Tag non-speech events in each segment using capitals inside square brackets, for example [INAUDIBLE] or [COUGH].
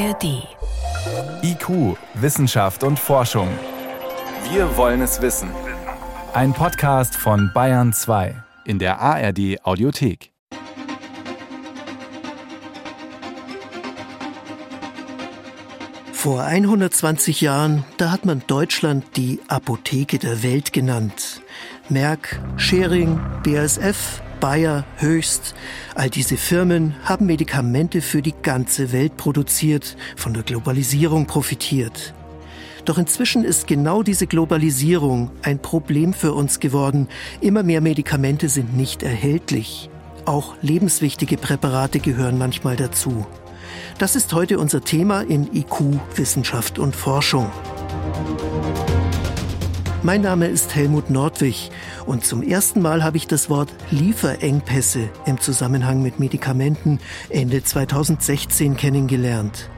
ARD. IQ, Wissenschaft und Forschung. Wir wollen es wissen. Ein Podcast von Bayern 2 in der ARD Audiothek. Vor 120 Jahren, da hat man Deutschland die Apotheke der Welt genannt. Merck, Schering, BASF, Bayer, Höchst, all diese Firmen haben Medikamente für die ganze Welt produziert, von der Globalisierung profitiert. Doch inzwischen ist genau diese Globalisierung ein Problem für uns geworden. Immer mehr Medikamente sind nicht erhältlich. Auch lebenswichtige Präparate gehören manchmal dazu. Das ist heute unser Thema in IQ Wissenschaft und Forschung. Mein Name ist Helmut Nordwig und zum ersten Mal habe ich das Wort Lieferengpässe im Zusammenhang mit Medikamenten Ende 2016 kennengelernt.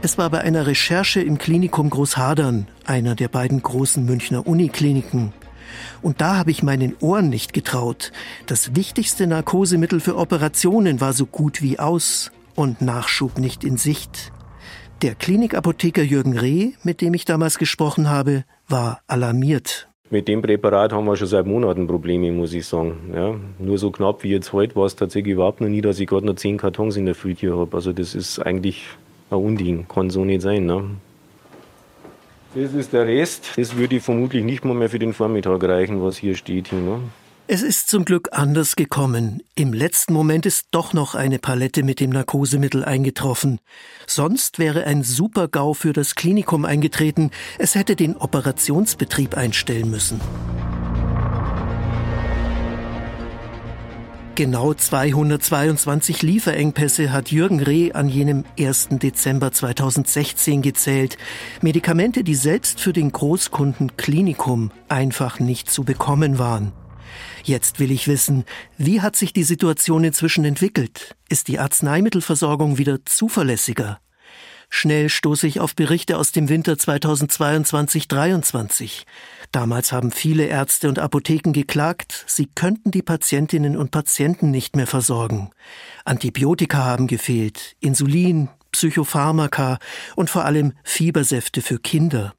Es war bei einer Recherche im Klinikum Großhadern, einer der beiden großen Münchner Unikliniken. Und da habe ich meinen Ohren nicht getraut. Das wichtigste Narkosemittel für Operationen war so gut wie aus und Nachschub nicht in Sicht. Der Klinikapotheker Jürgen Reh, mit dem ich damals gesprochen habe, war alarmiert. Mit dem Präparat haben wir schon seit Monaten Probleme, muss ich sagen. Ja, nur so knapp wie jetzt heute war es tatsächlich überhaupt noch nie, dass ich gerade noch zehn Kartons in der Frühtür habe. Also das ist eigentlich ein Unding, kann so nicht sein. Ne? Das ist der Rest. Das würde vermutlich nicht mal mehr für den Vormittag reichen, was hier steht. Hier, ne? Es ist zum Glück anders gekommen. Im letzten Moment ist doch noch eine Palette mit dem Narkosemittel eingetroffen. Sonst wäre ein Super-GAU für das Klinikum eingetreten. Es hätte den Operationsbetrieb einstellen müssen. Genau 222 Lieferengpässe hat Jürgen Reh an jenem 1. Dezember 2016 gezählt. Medikamente, die selbst für den Großkunden Klinikum einfach nicht zu bekommen waren. Jetzt will ich wissen, wie hat sich die Situation inzwischen entwickelt? Ist die Arzneimittelversorgung wieder zuverlässiger? Schnell stoße ich auf Berichte aus dem Winter 2022-23. Damals haben viele Ärzte und Apotheken geklagt, sie könnten die Patientinnen und Patienten nicht mehr versorgen. Antibiotika haben gefehlt, Insulin, Psychopharmaka und vor allem Fiebersäfte für Kinder.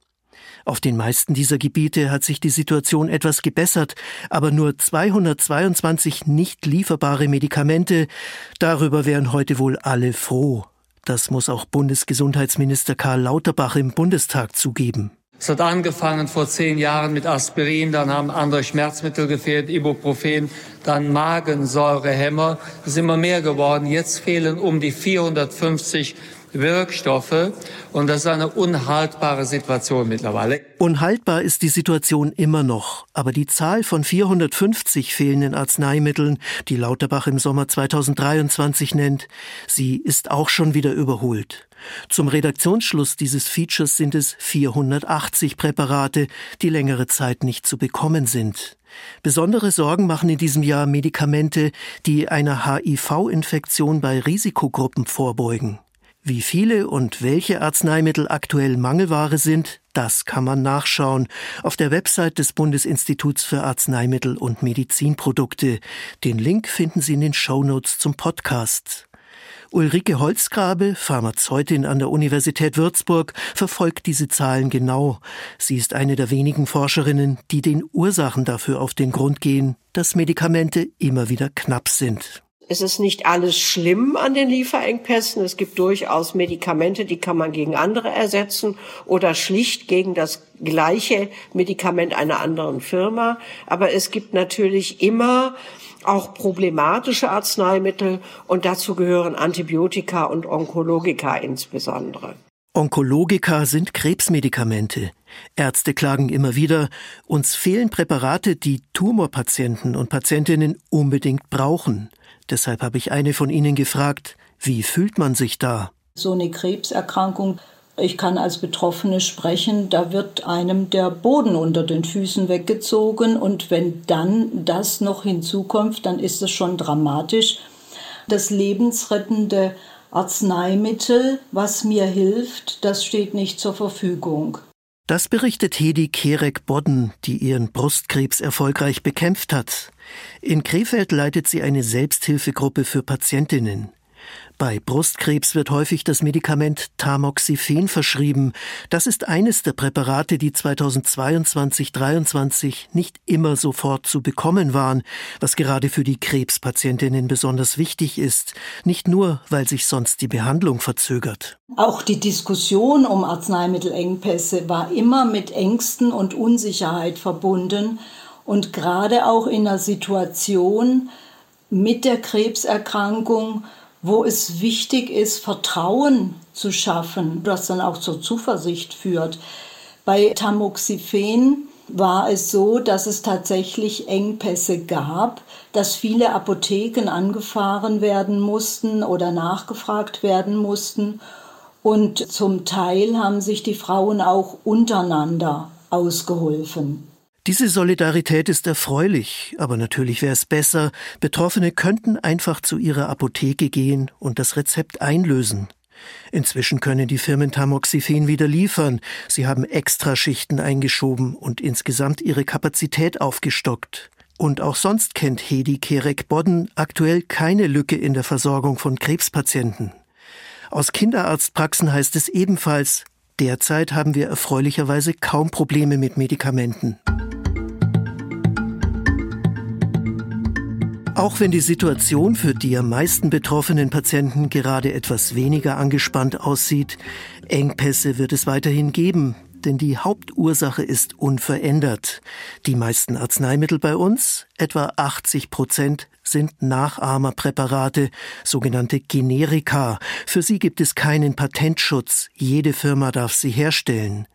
Auf den meisten dieser Gebiete hat sich die Situation etwas gebessert, aber nur 222 nicht lieferbare Medikamente, darüber wären heute wohl alle froh. Das muss auch Bundesgesundheitsminister Karl Lauterbach im Bundestag zugeben. Es hat angefangen vor zehn Jahren mit Aspirin, dann haben andere Schmerzmittel gefehlt, Ibuprofen, dann Magensäurehämmer. Es ist immer mehr geworden. Jetzt fehlen um die 450 Wirkstoffe. Und das ist eine unhaltbare Situation mittlerweile. Unhaltbar ist die Situation immer noch. Aber die Zahl von 450 fehlenden Arzneimitteln, die Lauterbach im Sommer 2023 nennt, sie ist auch schon wieder überholt. Zum Redaktionsschluss dieses Features sind es 480 Präparate, die längere Zeit nicht zu bekommen sind. Besondere Sorgen machen in diesem Jahr Medikamente, die einer HIV-Infektion bei Risikogruppen vorbeugen. Wie viele und welche Arzneimittel aktuell Mangelware sind, das kann man nachschauen auf der Website des Bundesinstituts für Arzneimittel und Medizinprodukte. Den Link finden Sie in den Shownotes zum Podcast. Ulrike Holzgrabe, Pharmazeutin an der Universität Würzburg, verfolgt diese Zahlen genau. Sie ist eine der wenigen Forscherinnen, die den Ursachen dafür auf den Grund gehen, dass Medikamente immer wieder knapp sind. Es ist nicht alles schlimm an den Lieferengpässen. Es gibt durchaus Medikamente, die kann man gegen andere ersetzen oder schlicht gegen das gleiche Medikament einer anderen Firma. Aber es gibt natürlich immer auch problematische Arzneimittel und dazu gehören Antibiotika und Onkologika insbesondere. Onkologika sind Krebsmedikamente. Ärzte klagen immer wieder, uns fehlen Präparate, die Tumorpatienten und Patientinnen unbedingt brauchen. Deshalb habe ich eine von Ihnen gefragt, wie fühlt man sich da? So eine Krebserkrankung, ich kann als Betroffene sprechen, da wird einem der Boden unter den Füßen weggezogen und wenn dann das noch hinzukommt, dann ist es schon dramatisch. Das lebensrettende Arzneimittel, was mir hilft, das steht nicht zur Verfügung. Das berichtet Hedi Kerek-Bodden, die ihren Brustkrebs erfolgreich bekämpft hat. In Krefeld leitet sie eine Selbsthilfegruppe für Patientinnen. Bei Brustkrebs wird häufig das Medikament Tamoxifen verschrieben. Das ist eines der Präparate, die 2022-23 nicht immer sofort zu bekommen waren, was gerade für die Krebspatientinnen besonders wichtig ist. Nicht nur, weil sich sonst die Behandlung verzögert. Auch die Diskussion um Arzneimittelengpässe war immer mit Ängsten und Unsicherheit verbunden und gerade auch in einer Situation mit der Krebserkrankung wo es wichtig ist, Vertrauen zu schaffen, das dann auch zur Zuversicht führt. Bei Tamoxifen war es so, dass es tatsächlich Engpässe gab, dass viele Apotheken angefahren werden mussten oder nachgefragt werden mussten. Und zum Teil haben sich die Frauen auch untereinander ausgeholfen. Diese Solidarität ist erfreulich, aber natürlich wäre es besser, Betroffene könnten einfach zu ihrer Apotheke gehen und das Rezept einlösen. Inzwischen können die Firmen Tamoxifen wieder liefern. Sie haben Extraschichten eingeschoben und insgesamt ihre Kapazität aufgestockt. Und auch sonst kennt Hedi Kerek-Bodden aktuell keine Lücke in der Versorgung von Krebspatienten. Aus Kinderarztpraxen heißt es ebenfalls, derzeit haben wir erfreulicherweise kaum Probleme mit Medikamenten. Auch wenn die Situation für die am meisten betroffenen Patienten gerade etwas weniger angespannt aussieht, Engpässe wird es weiterhin geben, denn die Hauptursache ist unverändert. Die meisten Arzneimittel bei uns, etwa 80 Prozent, sind Nachahmerpräparate, sogenannte Generika. Für sie gibt es keinen Patentschutz, jede Firma darf sie herstellen.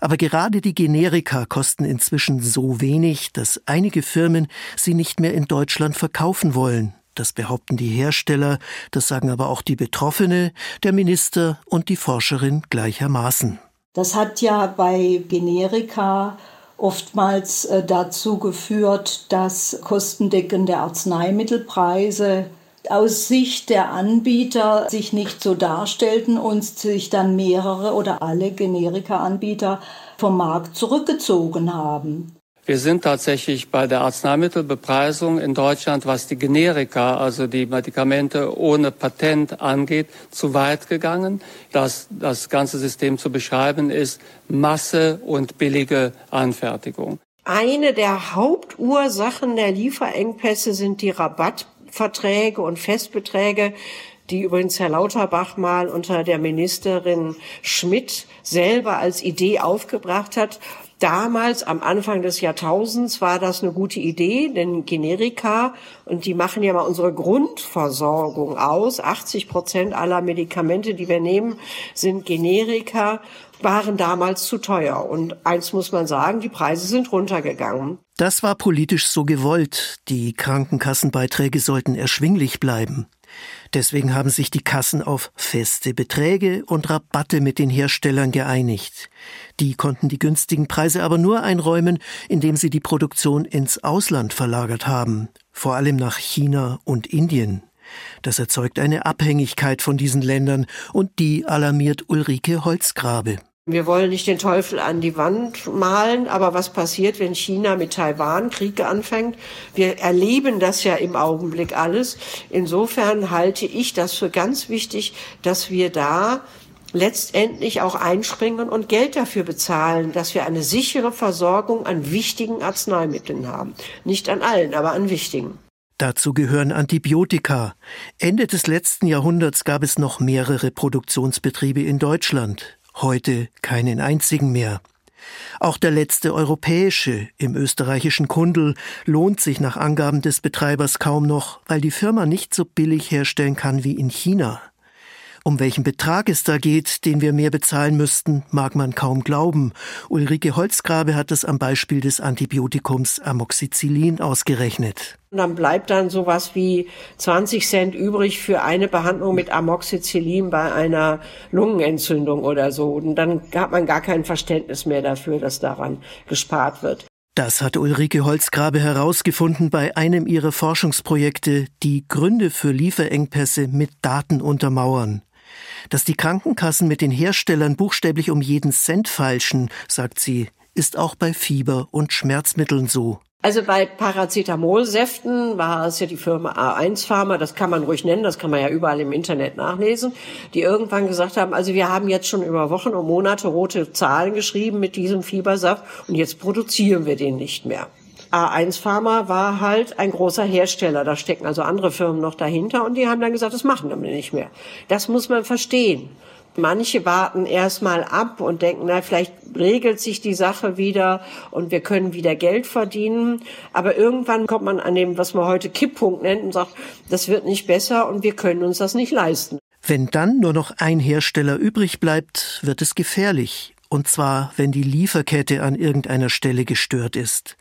Aber gerade die Generika kosten inzwischen so wenig, dass einige Firmen sie nicht mehr in Deutschland verkaufen wollen. Das behaupten die Hersteller, das sagen aber auch die Betroffene, der Minister und die Forscherin gleichermaßen. Das hat ja bei Generika oftmals äh, dazu geführt, dass kostendeckende Arzneimittelpreise aus Sicht der Anbieter sich nicht so darstellten und sich dann mehrere oder alle Generika-Anbieter vom Markt zurückgezogen haben. Wir sind tatsächlich bei der Arzneimittelbepreisung in Deutschland, was die Generika, also die Medikamente ohne Patent angeht, zu weit gegangen. Das, das ganze System zu beschreiben ist Masse und billige Anfertigung. Eine der Hauptursachen der Lieferengpässe sind die Rabatt Verträge und Festbeträge, die übrigens Herr Lauterbach mal unter der Ministerin Schmidt selber als Idee aufgebracht hat. Damals, am Anfang des Jahrtausends, war das eine gute Idee, denn Generika, und die machen ja mal unsere Grundversorgung aus. 80 Prozent aller Medikamente, die wir nehmen, sind Generika waren damals zu teuer. Und eins muss man sagen, die Preise sind runtergegangen. Das war politisch so gewollt. Die Krankenkassenbeiträge sollten erschwinglich bleiben. Deswegen haben sich die Kassen auf feste Beträge und Rabatte mit den Herstellern geeinigt. Die konnten die günstigen Preise aber nur einräumen, indem sie die Produktion ins Ausland verlagert haben, vor allem nach China und Indien. Das erzeugt eine Abhängigkeit von diesen Ländern und die alarmiert Ulrike Holzgrabe. Wir wollen nicht den Teufel an die Wand malen, aber was passiert, wenn China mit Taiwan Kriege anfängt? Wir erleben das ja im Augenblick alles. Insofern halte ich das für ganz wichtig, dass wir da letztendlich auch einspringen und Geld dafür bezahlen, dass wir eine sichere Versorgung an wichtigen Arzneimitteln haben. Nicht an allen, aber an wichtigen. Dazu gehören Antibiotika. Ende des letzten Jahrhunderts gab es noch mehrere Produktionsbetriebe in Deutschland heute keinen einzigen mehr. Auch der letzte europäische im österreichischen Kundel lohnt sich nach Angaben des Betreibers kaum noch, weil die Firma nicht so billig herstellen kann wie in China. Um welchen Betrag es da geht, den wir mehr bezahlen müssten, mag man kaum glauben. Ulrike Holzgrabe hat es am Beispiel des Antibiotikums Amoxicillin ausgerechnet. Und dann bleibt dann sowas wie 20 Cent übrig für eine Behandlung mit Amoxicillin bei einer Lungenentzündung oder so. Und dann hat man gar kein Verständnis mehr dafür, dass daran gespart wird. Das hat Ulrike Holzgrabe herausgefunden bei einem ihrer Forschungsprojekte, die Gründe für Lieferengpässe mit Daten untermauern. Dass die Krankenkassen mit den Herstellern buchstäblich um jeden Cent feilschen, sagt sie, ist auch bei Fieber und Schmerzmitteln so. Also bei Paracetamolsäften war es ja die Firma A1 Pharma, das kann man ruhig nennen, das kann man ja überall im Internet nachlesen, die irgendwann gesagt haben, also wir haben jetzt schon über Wochen und Monate rote Zahlen geschrieben mit diesem Fiebersaft und jetzt produzieren wir den nicht mehr. A1 Pharma war halt ein großer Hersteller, da stecken also andere Firmen noch dahinter und die haben dann gesagt, das machen wir nicht mehr. Das muss man verstehen. Manche warten erstmal ab und denken, na, vielleicht regelt sich die Sache wieder und wir können wieder Geld verdienen. Aber irgendwann kommt man an dem, was man heute Kipppunkt nennt und sagt, das wird nicht besser und wir können uns das nicht leisten. Wenn dann nur noch ein Hersteller übrig bleibt, wird es gefährlich. Und zwar, wenn die Lieferkette an irgendeiner Stelle gestört ist.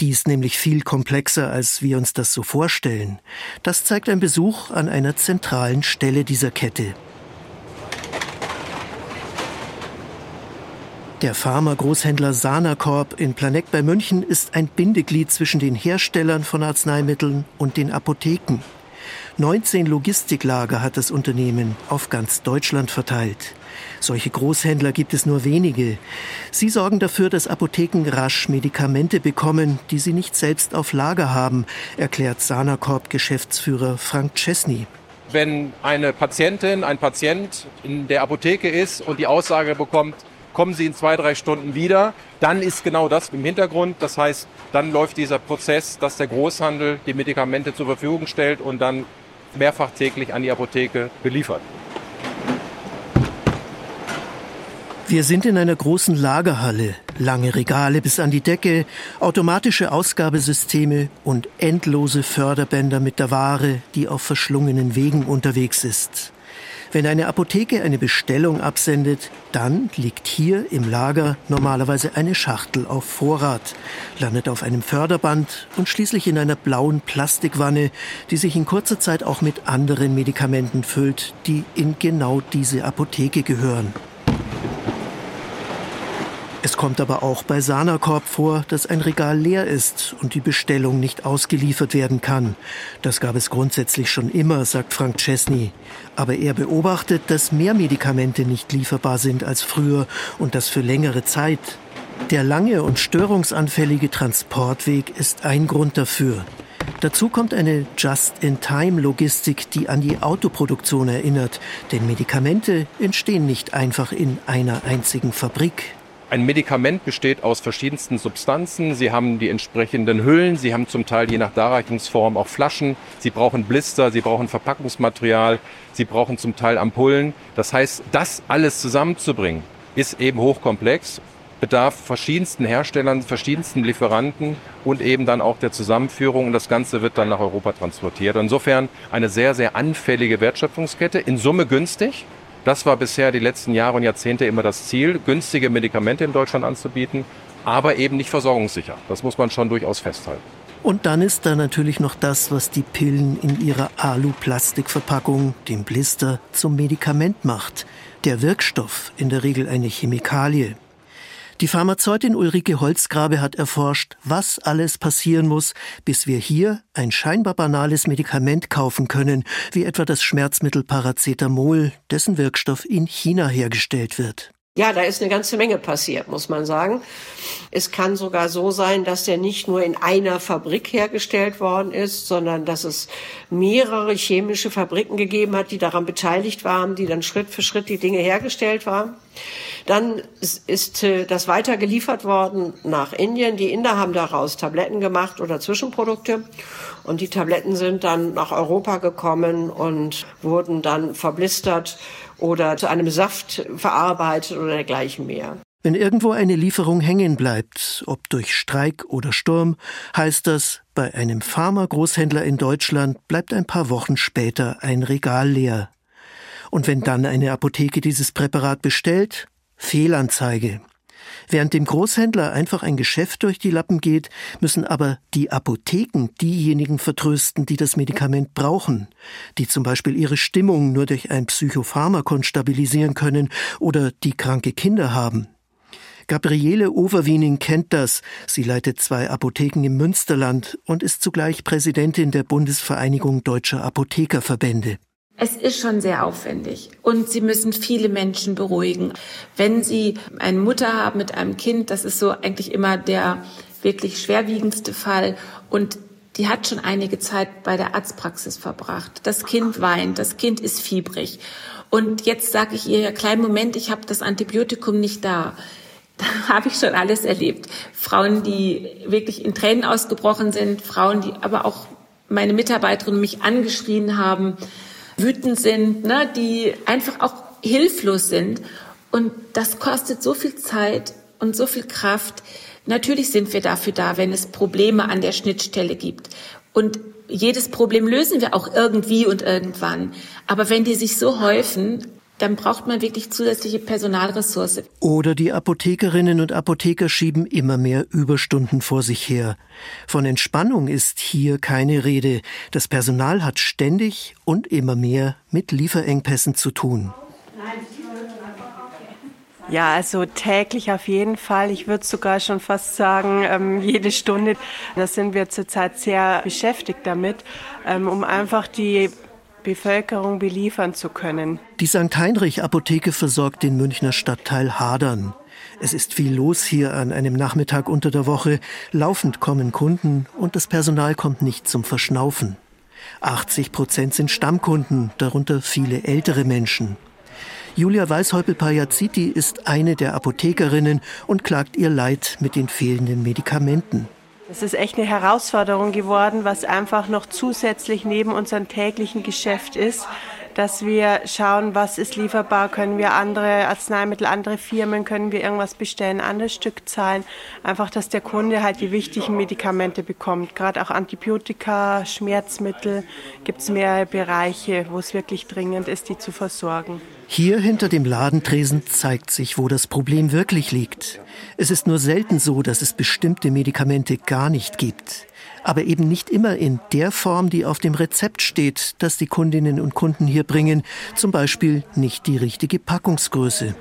Die ist nämlich viel komplexer, als wir uns das so vorstellen. Das zeigt ein Besuch an einer zentralen Stelle dieser Kette. Der Pharma-Großhändler Sanacorp in Planegg bei München ist ein Bindeglied zwischen den Herstellern von Arzneimitteln und den Apotheken. 19 Logistiklager hat das Unternehmen auf ganz Deutschland verteilt. Solche Großhändler gibt es nur wenige. Sie sorgen dafür, dass Apotheken rasch Medikamente bekommen, die sie nicht selbst auf Lager haben, erklärt Sanacorp-Geschäftsführer Frank Chesney. Wenn eine Patientin, ein Patient in der Apotheke ist und die Aussage bekommt, kommen sie in zwei, drei Stunden wieder. Dann ist genau das im Hintergrund. Das heißt, dann läuft dieser Prozess, dass der Großhandel die Medikamente zur Verfügung stellt und dann mehrfach täglich an die Apotheke beliefert. Wir sind in einer großen Lagerhalle. Lange Regale bis an die Decke, automatische Ausgabesysteme und endlose Förderbänder mit der Ware, die auf verschlungenen Wegen unterwegs ist. Wenn eine Apotheke eine Bestellung absendet, dann liegt hier im Lager normalerweise eine Schachtel auf Vorrat, landet auf einem Förderband und schließlich in einer blauen Plastikwanne, die sich in kurzer Zeit auch mit anderen Medikamenten füllt, die in genau diese Apotheke gehören. Es kommt aber auch bei Sanakorb vor, dass ein Regal leer ist und die Bestellung nicht ausgeliefert werden kann. Das gab es grundsätzlich schon immer, sagt Frank Chesney. Aber er beobachtet, dass mehr Medikamente nicht lieferbar sind als früher und das für längere Zeit. Der lange und störungsanfällige Transportweg ist ein Grund dafür. Dazu kommt eine Just-in-Time-Logistik, die an die Autoproduktion erinnert, denn Medikamente entstehen nicht einfach in einer einzigen Fabrik. Ein Medikament besteht aus verschiedensten Substanzen. Sie haben die entsprechenden Hüllen. Sie haben zum Teil je nach Darreichungsform auch Flaschen. Sie brauchen Blister. Sie brauchen Verpackungsmaterial. Sie brauchen zum Teil Ampullen. Das heißt, das alles zusammenzubringen, ist eben hochkomplex bedarf verschiedensten Herstellern, verschiedensten Lieferanten und eben dann auch der Zusammenführung. Und das Ganze wird dann nach Europa transportiert. Insofern eine sehr, sehr anfällige Wertschöpfungskette. In Summe günstig, das war bisher die letzten Jahre und Jahrzehnte immer das Ziel, günstige Medikamente in Deutschland anzubieten, aber eben nicht versorgungssicher. Das muss man schon durchaus festhalten. Und dann ist da natürlich noch das, was die Pillen in ihrer Alu-Plastikverpackung, dem Blister, zum Medikament macht. Der Wirkstoff, in der Regel eine Chemikalie. Die Pharmazeutin Ulrike Holzgrabe hat erforscht, was alles passieren muss, bis wir hier ein scheinbar banales Medikament kaufen können, wie etwa das Schmerzmittel Paracetamol, dessen Wirkstoff in China hergestellt wird. Ja, da ist eine ganze Menge passiert, muss man sagen. Es kann sogar so sein, dass der nicht nur in einer Fabrik hergestellt worden ist, sondern dass es mehrere chemische Fabriken gegeben hat, die daran beteiligt waren, die dann Schritt für Schritt die Dinge hergestellt waren. Dann ist äh, das weiter geliefert worden nach Indien. Die Inder haben daraus Tabletten gemacht oder Zwischenprodukte. Und die Tabletten sind dann nach Europa gekommen und wurden dann verblistert oder zu einem Saft verarbeitet oder dergleichen mehr. Wenn irgendwo eine Lieferung hängen bleibt, ob durch Streik oder Sturm, heißt das, bei einem Pharma-Großhändler in Deutschland bleibt ein paar Wochen später ein Regal leer. Und wenn dann eine Apotheke dieses Präparat bestellt, Fehlanzeige. Während dem Großhändler einfach ein Geschäft durch die Lappen geht, müssen aber die Apotheken diejenigen vertrösten, die das Medikament brauchen, die zum Beispiel ihre Stimmung nur durch ein Psychopharmakon stabilisieren können oder die kranke Kinder haben. Gabriele Overwiening kennt das. Sie leitet zwei Apotheken im Münsterland und ist zugleich Präsidentin der Bundesvereinigung Deutscher Apothekerverbände. Es ist schon sehr aufwendig und Sie müssen viele Menschen beruhigen. Wenn Sie eine Mutter haben mit einem Kind, das ist so eigentlich immer der wirklich schwerwiegendste Fall und die hat schon einige Zeit bei der Arztpraxis verbracht. Das Kind weint, das Kind ist fiebrig. Und jetzt sage ich ihr, ja, kleinen Moment, ich habe das Antibiotikum nicht da. [LAUGHS] Da habe ich schon alles erlebt. Frauen, die wirklich in Tränen ausgebrochen sind, Frauen, die aber auch meine Mitarbeiterinnen mich angeschrien haben, wütend sind, ne, die einfach auch hilflos sind. Und das kostet so viel Zeit und so viel Kraft. Natürlich sind wir dafür da, wenn es Probleme an der Schnittstelle gibt. Und jedes Problem lösen wir auch irgendwie und irgendwann. Aber wenn die sich so häufen, dann braucht man wirklich zusätzliche Personalressource. Oder die Apothekerinnen und Apotheker schieben immer mehr Überstunden vor sich her. Von Entspannung ist hier keine Rede. Das Personal hat ständig und immer mehr mit Lieferengpässen zu tun. Ja, also täglich auf jeden Fall. Ich würde sogar schon fast sagen, ähm, jede Stunde. Da sind wir zurzeit sehr beschäftigt damit, ähm, um einfach die Bevölkerung beliefern zu können. Die St. Heinrich Apotheke versorgt den Münchner Stadtteil Hadern. Es ist viel los hier an einem Nachmittag unter der Woche. Laufend kommen Kunden und das Personal kommt nicht zum Verschnaufen. 80 Prozent sind Stammkunden, darunter viele ältere Menschen. Julia Weishäupel-Pajaziti ist eine der Apothekerinnen und klagt ihr Leid mit den fehlenden Medikamenten. Es ist echt eine Herausforderung geworden, was einfach noch zusätzlich neben unserem täglichen Geschäft ist, dass wir schauen, was ist lieferbar, können wir andere Arzneimittel, andere Firmen, können wir irgendwas bestellen, anderes Stück zahlen. Einfach, dass der Kunde halt die wichtigen Medikamente bekommt. Gerade auch Antibiotika, Schmerzmittel, gibt es mehrere Bereiche, wo es wirklich dringend ist, die zu versorgen. Hier hinter dem Ladentresen zeigt sich, wo das Problem wirklich liegt. Es ist nur selten so, dass es bestimmte Medikamente gar nicht gibt. Aber eben nicht immer in der Form, die auf dem Rezept steht, das die Kundinnen und Kunden hier bringen. Zum Beispiel nicht die richtige Packungsgröße.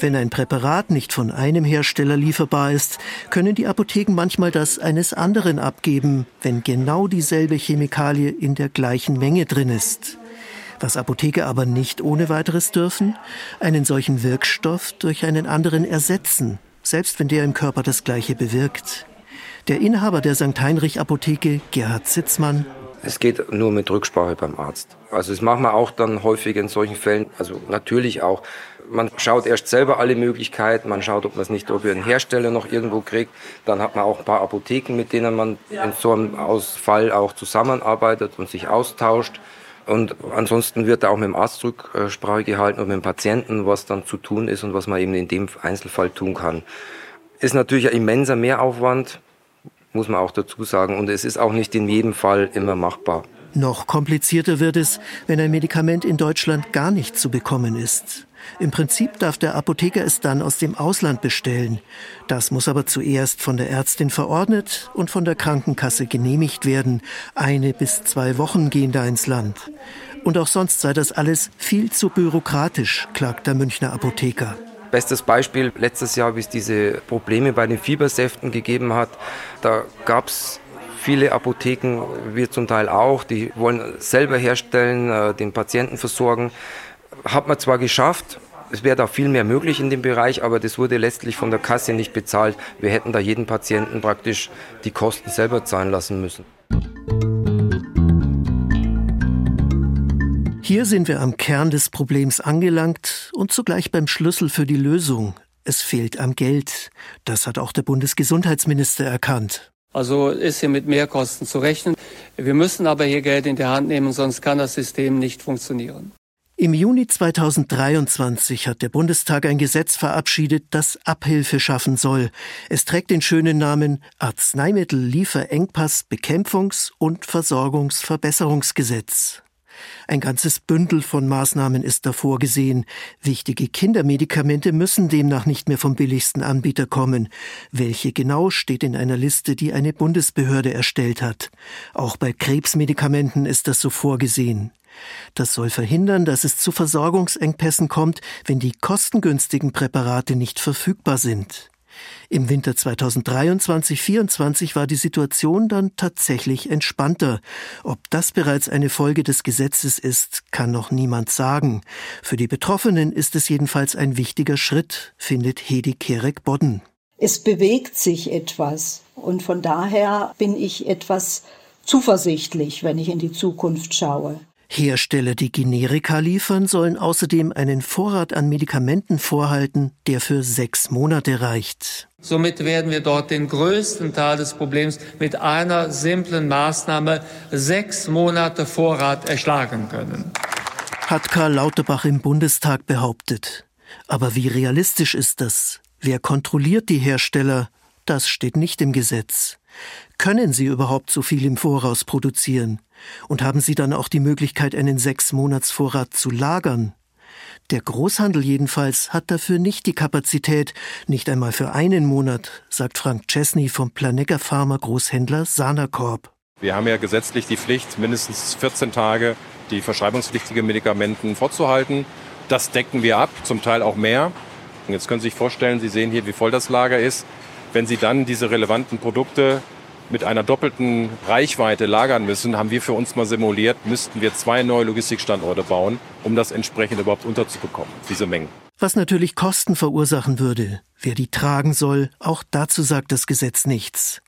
Wenn ein Präparat nicht von einem Hersteller lieferbar ist, können die Apotheken manchmal das eines anderen abgeben, wenn genau dieselbe Chemikalie in der gleichen Menge drin ist. Was Apotheker aber nicht ohne weiteres dürfen, einen solchen Wirkstoff durch einen anderen ersetzen, selbst wenn der im Körper das gleiche bewirkt. Der Inhaber der St. Heinrich Apotheke, Gerhard Sitzmann, es geht nur mit Rücksprache beim Arzt. Also das machen wir auch dann häufig in solchen Fällen. Also natürlich auch. Man schaut erst selber alle Möglichkeiten. Man schaut, ob man es nicht über einen Hersteller noch irgendwo kriegt. Dann hat man auch ein paar Apotheken, mit denen man in so einem Ausfall auch zusammenarbeitet und sich austauscht. Und ansonsten wird da auch mit dem Arzt Rücksprache gehalten und mit dem Patienten, was dann zu tun ist und was man eben in dem Einzelfall tun kann. Ist natürlich ein immenser Mehraufwand, muss man auch dazu sagen. Und es ist auch nicht in jedem Fall immer machbar. Noch komplizierter wird es, wenn ein Medikament in Deutschland gar nicht zu bekommen ist. Im Prinzip darf der Apotheker es dann aus dem Ausland bestellen. Das muss aber zuerst von der Ärztin verordnet und von der Krankenkasse genehmigt werden. Eine bis zwei Wochen gehen da ins Land. Und auch sonst sei das alles viel zu bürokratisch, klagt der Münchner Apotheker. Bestes Beispiel letztes Jahr, wie es diese Probleme bei den Fiebersäften gegeben hat. Da gab es viele Apotheken, wir zum Teil auch, die wollen selber herstellen, äh, den Patienten versorgen hat man zwar geschafft, es wäre da viel mehr möglich in dem Bereich, aber das wurde letztlich von der Kasse nicht bezahlt. Wir hätten da jeden Patienten praktisch die Kosten selber zahlen lassen müssen. Hier sind wir am Kern des Problems angelangt und zugleich beim Schlüssel für die Lösung. Es fehlt am Geld. Das hat auch der Bundesgesundheitsminister erkannt. Also ist hier mit Mehrkosten zu rechnen. Wir müssen aber hier Geld in der Hand nehmen, sonst kann das System nicht funktionieren. Im Juni 2023 hat der Bundestag ein Gesetz verabschiedet, das Abhilfe schaffen soll. Es trägt den schönen Namen Arzneimittellieferengpass Bekämpfungs- und Versorgungsverbesserungsgesetz. Ein ganzes Bündel von Maßnahmen ist davor gesehen. Wichtige Kindermedikamente müssen demnach nicht mehr vom billigsten Anbieter kommen. Welche genau steht in einer Liste, die eine Bundesbehörde erstellt hat. Auch bei Krebsmedikamenten ist das so vorgesehen. Das soll verhindern, dass es zu Versorgungsengpässen kommt, wenn die kostengünstigen Präparate nicht verfügbar sind. Im Winter 2023-24 war die Situation dann tatsächlich entspannter. Ob das bereits eine Folge des Gesetzes ist, kann noch niemand sagen. Für die Betroffenen ist es jedenfalls ein wichtiger Schritt, findet Hedi Kerek-Bodden. Es bewegt sich etwas. Und von daher bin ich etwas zuversichtlich, wenn ich in die Zukunft schaue. Hersteller, die Generika liefern, sollen außerdem einen Vorrat an Medikamenten vorhalten, der für sechs Monate reicht. Somit werden wir dort den größten Teil des Problems mit einer simplen Maßnahme sechs Monate Vorrat erschlagen können. Hat Karl Lauterbach im Bundestag behauptet. Aber wie realistisch ist das? Wer kontrolliert die Hersteller? Das steht nicht im Gesetz. Können sie überhaupt so viel im Voraus produzieren? Und haben sie dann auch die Möglichkeit, einen Sechsmonatsvorrat zu lagern? Der Großhandel jedenfalls hat dafür nicht die Kapazität, nicht einmal für einen Monat, sagt Frank Chesney vom Planegger Pharma Großhändler Sanacorp. Wir haben ja gesetzlich die Pflicht, mindestens 14 Tage die verschreibungspflichtigen Medikamenten vorzuhalten. Das decken wir ab, zum Teil auch mehr. Jetzt können Sie sich vorstellen, Sie sehen hier, wie voll das Lager ist. Wenn Sie dann diese relevanten Produkte mit einer doppelten Reichweite lagern müssen, haben wir für uns mal simuliert, müssten wir zwei neue Logistikstandorte bauen, um das entsprechend überhaupt unterzubekommen, diese Mengen. Was natürlich Kosten verursachen würde. Wer die tragen soll, auch dazu sagt das Gesetz nichts.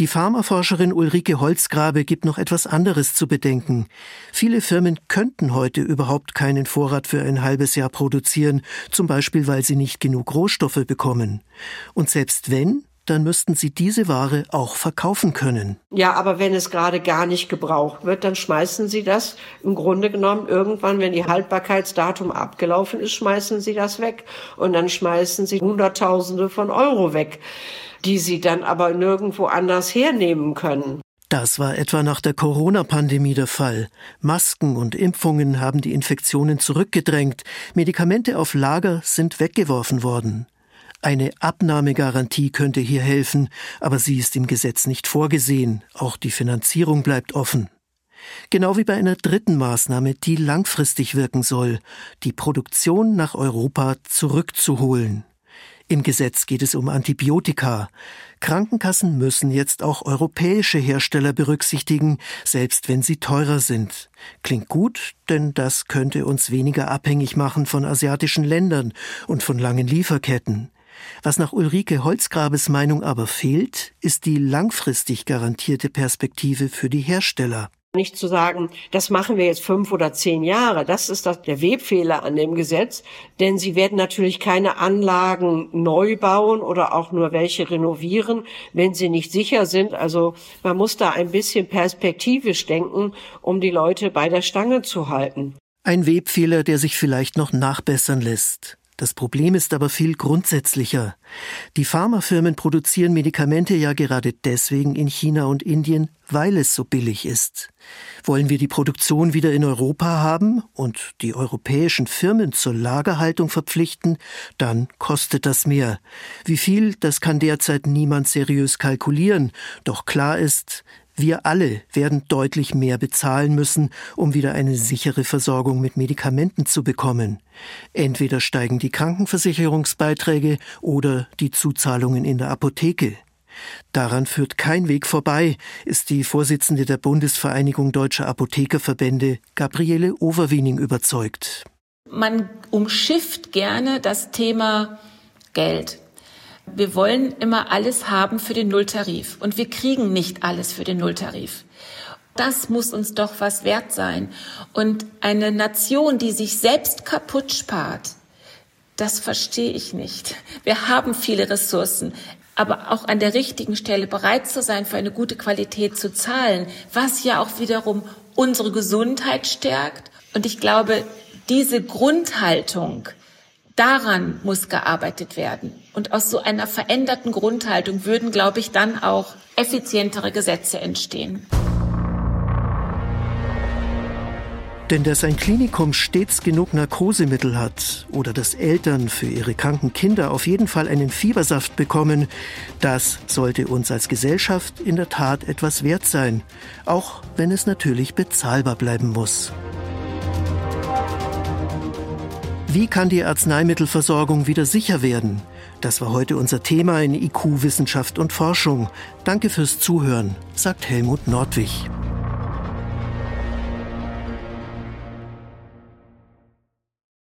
Die Pharmaforscherin Ulrike Holzgrabe gibt noch etwas anderes zu bedenken. Viele Firmen könnten heute überhaupt keinen Vorrat für ein halbes Jahr produzieren, zum Beispiel weil sie nicht genug Rohstoffe bekommen. Und selbst wenn, dann müssten sie diese Ware auch verkaufen können. Ja, aber wenn es gerade gar nicht gebraucht wird, dann schmeißen sie das im Grunde genommen irgendwann, wenn die Haltbarkeitsdatum abgelaufen ist, schmeißen sie das weg und dann schmeißen sie Hunderttausende von Euro weg, die sie dann aber nirgendwo anders hernehmen können. Das war etwa nach der Corona-Pandemie der Fall. Masken und Impfungen haben die Infektionen zurückgedrängt, Medikamente auf Lager sind weggeworfen worden. Eine Abnahmegarantie könnte hier helfen, aber sie ist im Gesetz nicht vorgesehen. Auch die Finanzierung bleibt offen. Genau wie bei einer dritten Maßnahme, die langfristig wirken soll, die Produktion nach Europa zurückzuholen. Im Gesetz geht es um Antibiotika. Krankenkassen müssen jetzt auch europäische Hersteller berücksichtigen, selbst wenn sie teurer sind. Klingt gut, denn das könnte uns weniger abhängig machen von asiatischen Ländern und von langen Lieferketten. Was nach Ulrike Holzgrabes Meinung aber fehlt, ist die langfristig garantierte Perspektive für die Hersteller. Nicht zu sagen, das machen wir jetzt fünf oder zehn Jahre. Das ist das, der Webfehler an dem Gesetz. Denn sie werden natürlich keine Anlagen neu bauen oder auch nur welche renovieren, wenn sie nicht sicher sind. Also man muss da ein bisschen perspektivisch denken, um die Leute bei der Stange zu halten. Ein Webfehler, der sich vielleicht noch nachbessern lässt. Das Problem ist aber viel grundsätzlicher. Die Pharmafirmen produzieren Medikamente ja gerade deswegen in China und Indien, weil es so billig ist. Wollen wir die Produktion wieder in Europa haben und die europäischen Firmen zur Lagerhaltung verpflichten, dann kostet das mehr. Wie viel, das kann derzeit niemand seriös kalkulieren, doch klar ist, wir alle werden deutlich mehr bezahlen müssen, um wieder eine sichere Versorgung mit Medikamenten zu bekommen. Entweder steigen die Krankenversicherungsbeiträge oder die Zuzahlungen in der Apotheke. Daran führt kein Weg vorbei, ist die Vorsitzende der Bundesvereinigung Deutscher Apothekerverbände, Gabriele Overwiening, überzeugt. Man umschifft gerne das Thema Geld. Wir wollen immer alles haben für den Nulltarif und wir kriegen nicht alles für den Nulltarif. Das muss uns doch was wert sein. Und eine Nation, die sich selbst kaputt spart, das verstehe ich nicht. Wir haben viele Ressourcen, aber auch an der richtigen Stelle bereit zu sein, für eine gute Qualität zu zahlen, was ja auch wiederum unsere Gesundheit stärkt. Und ich glaube, diese Grundhaltung, Daran muss gearbeitet werden. Und aus so einer veränderten Grundhaltung würden, glaube ich, dann auch effizientere Gesetze entstehen. Denn dass ein Klinikum stets genug Narkosemittel hat oder dass Eltern für ihre kranken Kinder auf jeden Fall einen Fiebersaft bekommen, das sollte uns als Gesellschaft in der Tat etwas wert sein, auch wenn es natürlich bezahlbar bleiben muss. Wie kann die Arzneimittelversorgung wieder sicher werden? Das war heute unser Thema in IQ Wissenschaft und Forschung. Danke fürs Zuhören, sagt Helmut Nordwig.